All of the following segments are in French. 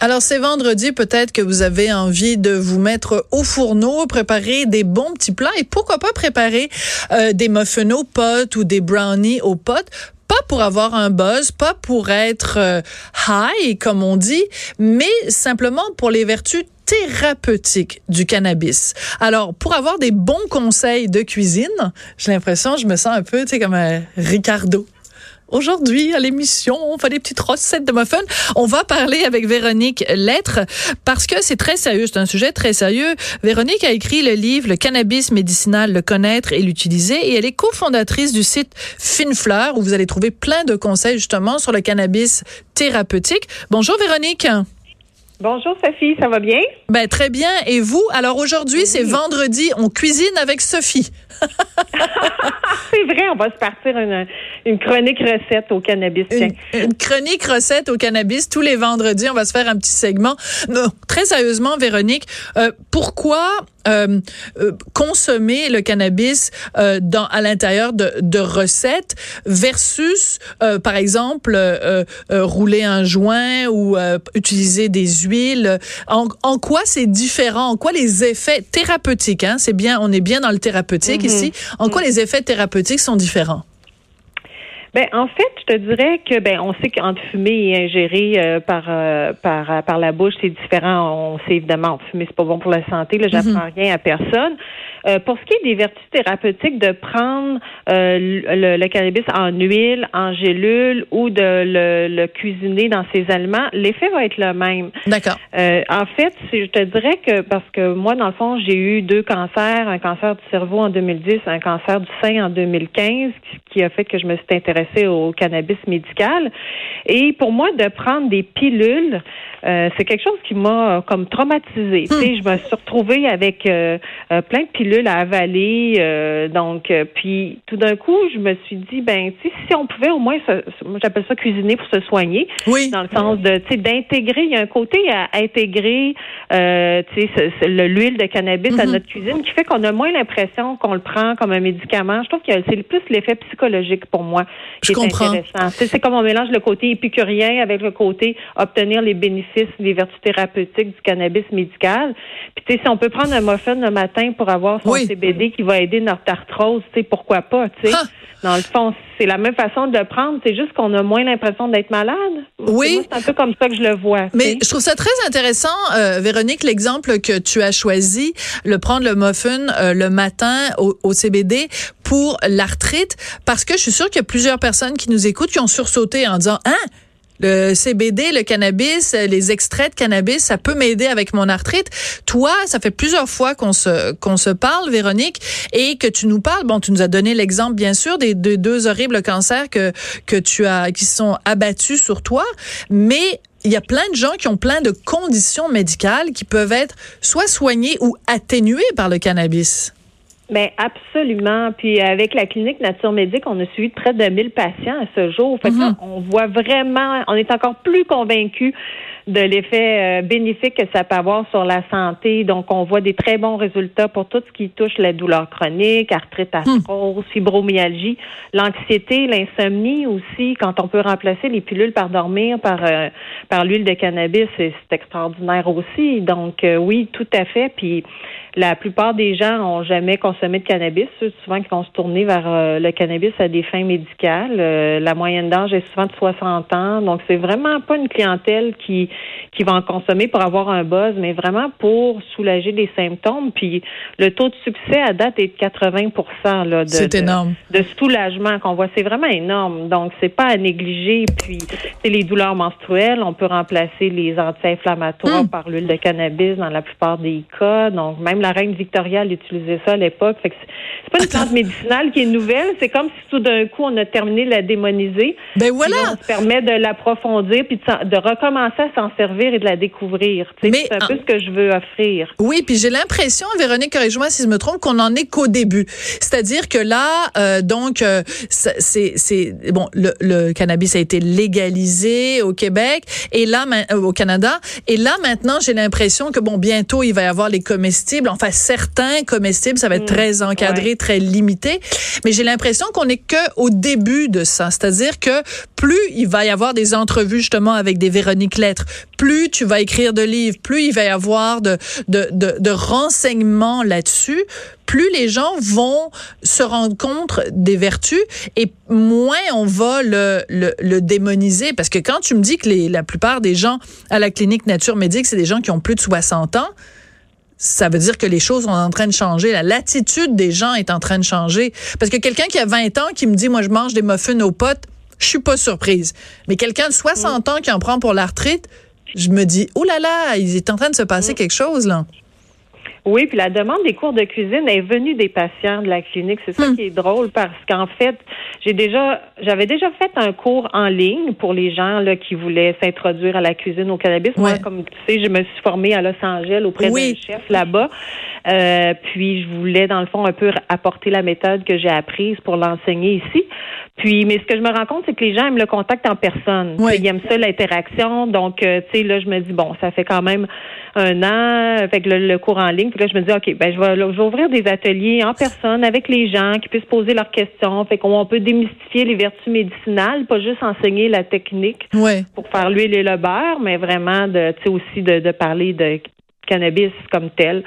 Alors c'est vendredi, peut-être que vous avez envie de vous mettre au fourneau, préparer des bons petits plats et pourquoi pas préparer euh, des muffins aux potes ou des brownies aux potes pas pour avoir un buzz, pas pour être euh, high comme on dit, mais simplement pour les vertus thérapeutiques du cannabis. Alors, pour avoir des bons conseils de cuisine, j'ai l'impression, je me sens un peu, tu sais, comme un Ricardo. Aujourd'hui, à l'émission, on fait des petites recettes de muffins. On va parler avec Véronique Lettre parce que c'est très sérieux. C'est un sujet très sérieux. Véronique a écrit le livre Le cannabis médicinal, le connaître et l'utiliser et elle est cofondatrice du site Finfleur où vous allez trouver plein de conseils justement sur le cannabis thérapeutique. Bonjour Véronique. Bonjour Sophie, ça va bien? Ben très bien. Et vous? Alors aujourd'hui, c'est vendredi, on cuisine avec Sophie. c'est vrai, on va se partir une, une chronique recette au cannabis. Une, une, chronique recette au cannabis tous les vendredis. On va se faire un petit segment. Non, très sérieusement, Véronique, euh, pourquoi euh, euh, consommer le cannabis euh, dans à l'intérieur de, de, recettes versus, euh, par exemple, euh, rouler un joint ou utiliser des huiles. En, en quoi c'est différent? En quoi les effets thérapeutiques hein, C'est bien, on est bien dans le thérapeutique Mhm. ici. En quoi les effets thérapeutiques sont différents? Ben, en fait, je te dirais que ben on sait qu'entre fumer et ingérer euh, par euh, par euh, par la bouche, c'est différent. On sait évidemment fumer c'est pas bon pour la santé. Là, j'apprends rien à personne. Euh, pour ce qui est des vertus thérapeutiques, de prendre euh, le, le, cannabis en huile, en gélule ou de le, le cuisiner dans ses aliments, l'effet va être le même. D'accord. Euh, en fait, je te dirais que parce que moi, dans le fond, j'ai eu deux cancers, un cancer du cerveau en 2010, un cancer du sein en 2015, qui a fait que je me suis intéressée au cannabis médical. Et pour moi, de prendre des pilules, euh, c'est quelque chose qui m'a comme traumatisée. Tu sais, je me suis retrouvée avec euh, euh, plein de pilules à avaler. euh, donc, euh, puis tout d'un coup, je me suis dit, ben, tu sais, si on pouvait au moins, se, moi j'appelle ça cuisiner pour se soigner. Oui. Dans le sens de, tu sais, d'intégrer. Il y a un côté à intégrer, euh, tu sais, l'huile de cannabis à Mhm. notre cuisine qui fait qu'on a moins l'impression qu'on le prend comme un médicament. Je trouve que c'est plus l'effet psychologique pour moi Je qui est comprends. intéressant. Tu sais, C'est comme on mélange le côté épicurien avec le côté obtenir les bénéfices, les vertus thérapeutiques du cannabis médical. Puis tu sais, si on peut prendre un muffin le matin pour avoir son Oui. CBD qui va aider notre arthrose, tu sais, pourquoi pas, tu sais. Ah. Dans le fond, c'est la même façon de le prendre, c'est juste qu'on a moins l'impression d'être malade. Oui. C'est un peu comme ça que je le vois. Mais je trouve ça très intéressant, euh, Véronique, l'exemple que tu as choisi, le prendre le muffin euh, le matin au, au CBD pour l'arthrite, parce que je suis sûre qu'il y a plusieurs personnes qui nous écoutent qui ont sursauté en disant, hein? Le CBD, le cannabis, les extraits de cannabis, ça peut m'aider avec mon arthrite. Toi, ça fait plusieurs fois qu'on se qu'on se parle, Véronique, et que tu nous parles. Bon, tu nous as donné l'exemple, bien sûr, des deux horribles cancers que que tu as qui sont abattus sur toi, mais il y a plein de gens qui ont plein de conditions médicales qui peuvent être soit soignées ou atténuées par le cannabis. Ben absolument. Puis avec la clinique Nature Médique, on a suivi près de 1000 patients à ce jour. Fait que là, on voit vraiment, on est encore plus convaincus de l'effet euh, bénéfique que ça peut avoir sur la santé. Donc, on voit des très bons résultats pour tout ce qui touche la douleur chronique, arthrite, arthrose, fibromyalgie, l'anxiété, l'insomnie aussi. Quand on peut remplacer les pilules par dormir par euh, par l'huile de cannabis, c'est c'est extraordinaire aussi. Donc, euh, oui, tout à fait. Puis la plupart des gens ont jamais consommé de cannabis, ceux souvent qui vont se tourner vers euh, le cannabis à des fins médicales. Euh, la moyenne d'âge est souvent de 60 ans, donc c'est vraiment pas une clientèle qui qui va en consommer pour avoir un buzz, mais vraiment pour soulager les symptômes. Puis le taux de succès à date est de 80 là, de, C'est de- énorme. de soulagement qu'on voit. C'est vraiment énorme. Donc, c'est pas à négliger. Puis, c'est les douleurs menstruelles. On peut remplacer les anti-inflammatoires Hmm. par l'huile de cannabis dans la plupart des cas. Donc, même la reine Victoria utilisait ça à l'époque. Fait que c'est pas une plante médicinale qui est nouvelle. C'est comme si tout d'un coup on a terminé de la démoniser. Ben voilà. Là, on se permet de l'approfondir puis de, recommencer à s'en servir et de la découvrir. Mais c'est un en- peu ce que je veux offrir. Oui, puis j'ai l'impression, Véronique, corrige-moi si je me trompe, qu'on en est qu'au début. C'est-à-dire que là, euh, donc, euh, c'est, c'est bon, le, le cannabis a été légalisé au Québec et là, euh, au Canada, et là maintenant, j'ai l'impression que bon, bientôt il va y avoir les comestibles. Enfin, certains comestibles, ça va être très encadré, ouais. très limité. Mais j'ai l'impression qu'on est que au début de ça. C'est-à-dire que plus il va y avoir des entrevues justement avec des Véronique Lettres, plus tu vas écrire de livres, plus il va y avoir de, de, de, de renseignements là-dessus, plus les gens vont se rendre compte des vertus et moins on va le, le, le démoniser. Parce que quand tu me dis que les, la plupart des gens à la clinique Nature Médique, c'est des gens qui ont plus de 60 ans, ça veut dire que les choses sont en train de changer. La latitude des gens est en train de changer. Parce que quelqu'un qui a 20 ans qui me dit, moi, je mange des muffins aux potes, je suis pas surprise. Mais quelqu'un de 60 ans qui en prend pour l'arthrite, je me dis, oh là là, il est en train de se passer quelque chose, là. Oui, puis la demande des cours de cuisine est venue des patients de la clinique. C'est ça Hmm. qui est drôle parce qu'en fait, j'ai déjà, j'avais déjà fait un cours en ligne pour les gens là qui voulaient s'introduire à la cuisine au cannabis. Moi, comme tu sais, je me suis formée à Los Angeles auprès Oui. d'un chef là-bas. Euh, puis je voulais dans le fond un peu apporter la méthode que j'ai apprise pour l'enseigner ici. Puis, mais ce que je me rends compte, c'est que les gens aiment le contact en personne. Oui. Ils aiment ça l'interaction. Donc, euh, tu sais, là, je me dis bon, ça fait quand même un an, avec le, le cours en ligne. Puis là, je me dis, OK, ben, je vais, là, je vais ouvrir des ateliers en personne avec les gens qui puissent poser leurs questions. Fait qu'on peut démystifier les vertus médicinales, pas juste enseigner la technique Ouais. pour faire l'huile et le beurre, mais vraiment de, aussi de, de parler de cannabis comme tel.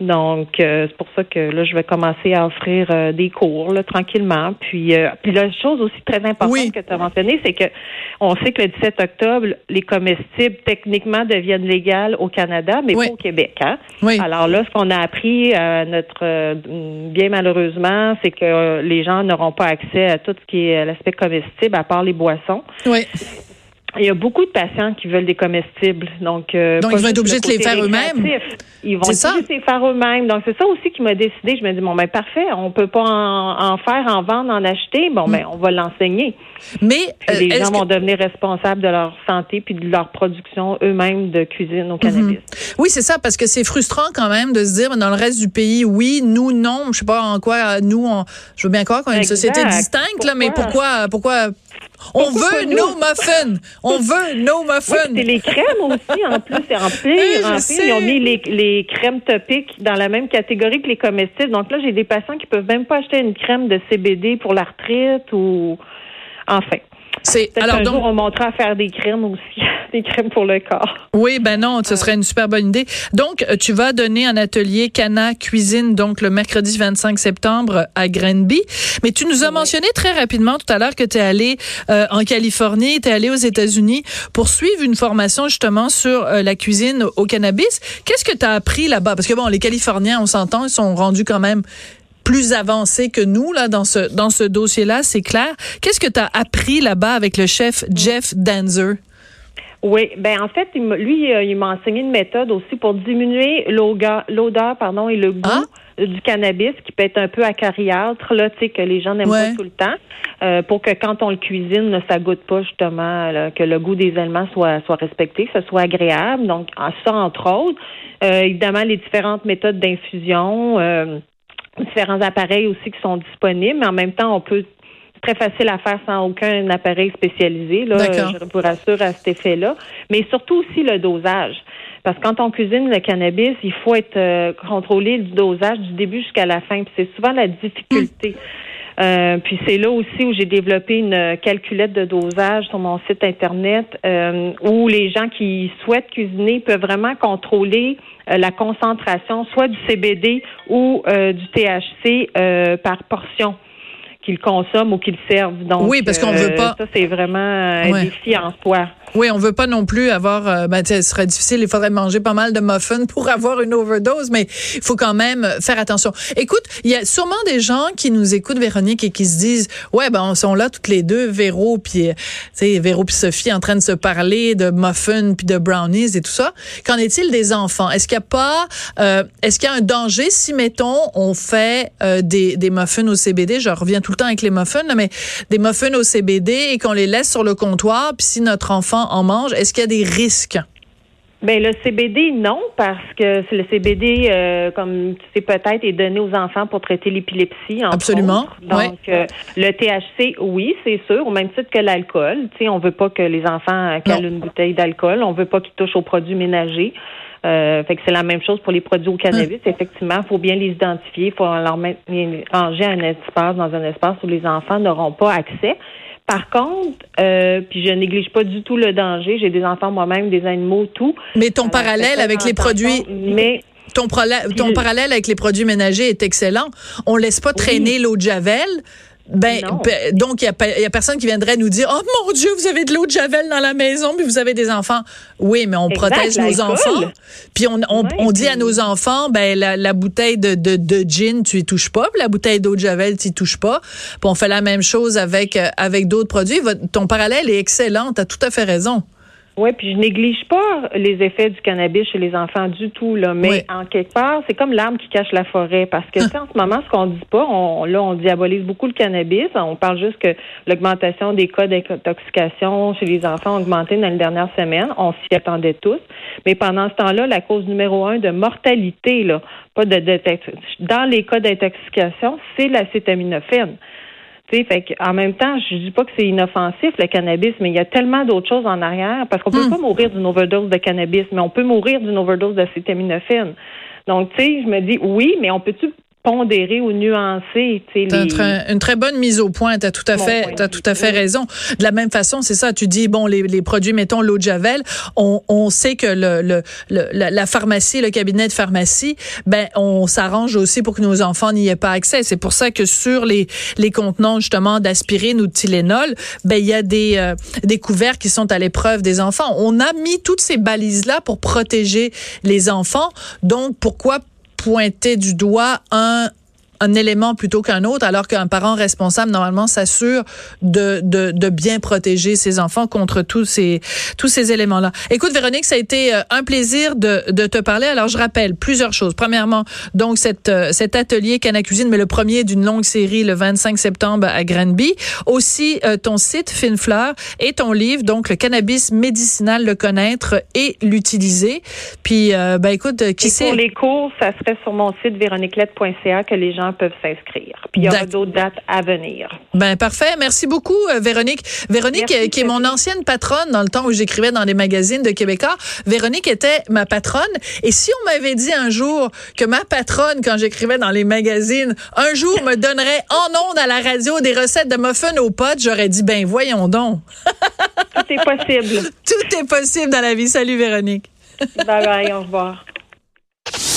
Donc, euh, c'est pour ça que là, je vais commencer à offrir euh, des cours là, tranquillement. Puis, euh, puis la chose aussi très importante Oui. que tu as mentionnée, c'est que on sait que le 17 octobre, les comestibles techniquement deviennent légales au Canada, mais Oui. pas au Québec. Hein? Oui. Alors là, ce qu'on a appris, euh, notre euh, bien malheureusement, c'est que euh, les gens n'auront pas accès à tout ce qui est l'aspect comestible, à part les boissons. Oui. Il y a beaucoup de patients qui veulent des comestibles. Donc, euh, Donc, ils vont être obligés de les faire eux-mêmes. Ils vont être ça. obligés de les faire eux-mêmes. Donc, c'est ça aussi qui m'a décidé. Je me dis, bon, ben parfait, on peut pas en, en faire, en vendre, en acheter. Bon, ben, on va l'enseigner. Mais, euh, les gens que- vont devenir responsables de leur santé puis de leur production eux-mêmes de cuisine au cannabis. Oui, c'est ça, parce que c'est frustrant quand même de se dire, dans le reste du pays, oui, nous, non. Je sais pas en quoi, nous, on, je veux bien croire qu'on est une société distincte, là, mais pourquoi, pourquoi, on Pourquoi veut nos muffins. On veut nos Oui, muffins. c'est les crèmes aussi, en plus, c'est en Oui, pire, en pire. Ils ont mis les, les crèmes topiques dans la même catégorie que les comestibles. Donc là, j'ai des patients qui peuvent même pas acheter une crème de CBD pour l'arthrite ou... Enfin. C'est, alors un donc, jour, on montera à faire des crèmes aussi, des crèmes pour le corps. Oui, ben non, ce serait une super bonne idée. Donc, euh, tu vas donner un atelier Cana Cuisine, donc le mercredi 25 septembre à Granby. Mais tu nous as mentionné très rapidement tout à l'heure que tu es allé euh, en Californie, tu es allé aux États-Unis pour suivre une formation justement sur euh, la cuisine au cannabis. Qu'est-ce que tu as appris là-bas? Parce que bon, les Californiens, on s'entend, ils sont rendus quand même plus avancés que nous là dans ce dans ce dossier-là, c'est clair. Qu'est-ce que tu as appris là-bas avec le chef Jeff Danzer? Oui, ben en fait, lui, euh, il m'a enseigné une méthode aussi pour diminuer l'odeur, pardon, et le goût Ah. du cannabis qui peut être un peu acariâtre, là, tu sais, que les gens n'aiment Ouais. pas tout le temps, euh, pour que quand on le cuisine, là, ça goûte pas justement, là, que le goût des aliments soit, soit respecté, que ce soit agréable. Donc, ça, entre autres. Euh, évidemment, les différentes méthodes d'infusion, euh, différents appareils aussi qui sont disponibles, mais en même temps, on peut c'est très facile à faire sans aucun appareil spécialisé, là, je vous rassure à cet effet-là. Mais surtout aussi le dosage. Parce que quand on cuisine le cannabis, il faut être euh, contrôlé du dosage du début jusqu'à la fin. Puis c'est souvent la difficulté. Euh, puis c'est là aussi où j'ai développé une calculette de dosage sur mon site internet euh, où les gens qui souhaitent cuisiner peuvent vraiment contrôler euh, la concentration soit du CBD ou euh, du THC euh, par portion qu'ils consomment ou qu'ils servent. Donc, Oui, parce qu'on veut pas- Ça, c'est vraiment un Ouais. défi en soi. Oui, on veut pas non plus avoir, euh, ben, ce serait difficile, il faudrait manger pas mal de muffins pour avoir une overdose, mais il faut quand même faire attention. Écoute, il y a sûrement des gens qui nous écoutent, Véronique, et qui se disent, ouais, ben, on sont là toutes les deux, Véro, puis, tu sais, Véro puis Sophie en train de se parler de muffins puis de brownies et tout ça. Qu'en est-il des enfants? Est-ce qu'il y a pas, euh, est-ce qu'il y a un danger si, mettons, on fait euh, des, des muffins au CBD, je reviens tout le temps avec les muffins, mais des muffins au CBD et qu'on les laisse sur le comptoir, puis si notre enfant en mange, est-ce qu'il y a des risques? Ben le CBD non parce que le CBD euh, comme tu sais peut-être est donné aux enfants pour traiter l'épilepsie Absolument. Donc euh, le THC oui, c'est sûr au même titre que l'alcool, tu sais on veut pas que les enfants calent une bouteille d'alcool, on veut pas qu'ils touchent aux produits ménagers. Euh, fait que c'est la même chose pour les produits au cannabis. Hum. Effectivement, il faut bien les identifier, il faut leur mettre, ranger un espace dans un espace où les enfants n'auront pas accès. Par contre, euh, puis je néglige pas du tout le danger. J'ai des enfants moi-même, des animaux, tout. Mais ton parallèle avec les produits. Mais ton, ton parallèle avec les produits ménagers est excellent. On laisse pas traîner l'eau de javel. Ben, donc, il y, a, personne qui viendrait nous dire, oh mon Dieu, vous avez de l'eau de Javel dans la maison, puis vous avez des enfants. Oui, mais on protège nos enfants. Puis on, on, dit à nos enfants, ben, la, bouteille de, de, de, gin, tu y touches pas, puis la bouteille d'eau de Javel, tu y touches pas. Puis on fait la même chose avec, euh, avec d'autres produits. ton parallèle est excellent, tu as tout à fait raison. Oui, puis je néglige pas les effets du cannabis chez les enfants du tout, là. Mais en quelque part, c'est comme l'arbre qui cache la forêt. Parce que en ce moment, ce qu'on dit pas, on, là, on diabolise beaucoup le cannabis. On parle juste que l'augmentation des cas d'intoxication chez les enfants a augmenté dans les dernières semaines. On s'y attendait tous. Mais pendant ce temps-là, la cause numéro un de mortalité, là, pas de, de dans les cas d'intoxication, c'est l'acétaminophène fait en même temps, je dis pas que c'est inoffensif le cannabis, mais il y a tellement d'autres choses en arrière parce qu'on peut hmm. pas mourir d'une overdose de cannabis, mais on peut mourir d'une overdose d'acétaminophène. Donc, tu sais, je me dis oui, mais on peut-tu pondérer ou nuancer. Les... une très bonne mise au point. Tu as tout à fait, as tout à fait raison. De la même façon, c'est ça. Tu dis bon, les, les produits, mettons l'eau de javel. On, on sait que le, le, la, pharmacie, le cabinet de pharmacie, ben on s'arrange aussi pour que nos enfants n'y aient pas accès. C'est pour ça que sur les les contenants justement d'aspirine ou de Tylenol, ben il y a des euh, des couverts qui sont à l'épreuve des enfants. On a mis toutes ces balises là pour protéger les enfants. Donc pourquoi pointer du doigt un un élément plutôt qu'un autre, alors qu'un parent responsable, normalement, s'assure de, de, de, bien protéger ses enfants contre tous ces, tous ces éléments-là. Écoute, Véronique, ça a été euh, un plaisir de, de te parler. Alors, je rappelle plusieurs choses. Premièrement, donc, cette, euh, cet atelier Cana Cuisine, mais le premier d'une longue série le 25 septembre à Granby. Aussi, euh, ton site Finfleur et ton livre, donc, le cannabis médicinal, le connaître et l'utiliser. Puis, ben, écoute, qui sait? Pour les cours, ça serait sur mon site véroniquelette.ca que les gens peuvent s'inscrire. Puis il y aura d'autres dates à venir. Ben parfait. Merci beaucoup, euh, Véronique. Véronique, euh, qui est mon ancienne patronne dans le temps où j'écrivais dans les magazines de Québécois. Véronique était ma patronne. Et si on m'avait dit un jour que ma patronne, quand j'écrivais dans les magazines, un jour me donnerait en ondes à la radio des recettes de muffins aux potes, j'aurais dit, ben voyons donc. Tout est possible. Tout est possible dans la vie. Salut, Véronique. Bye bye, au revoir.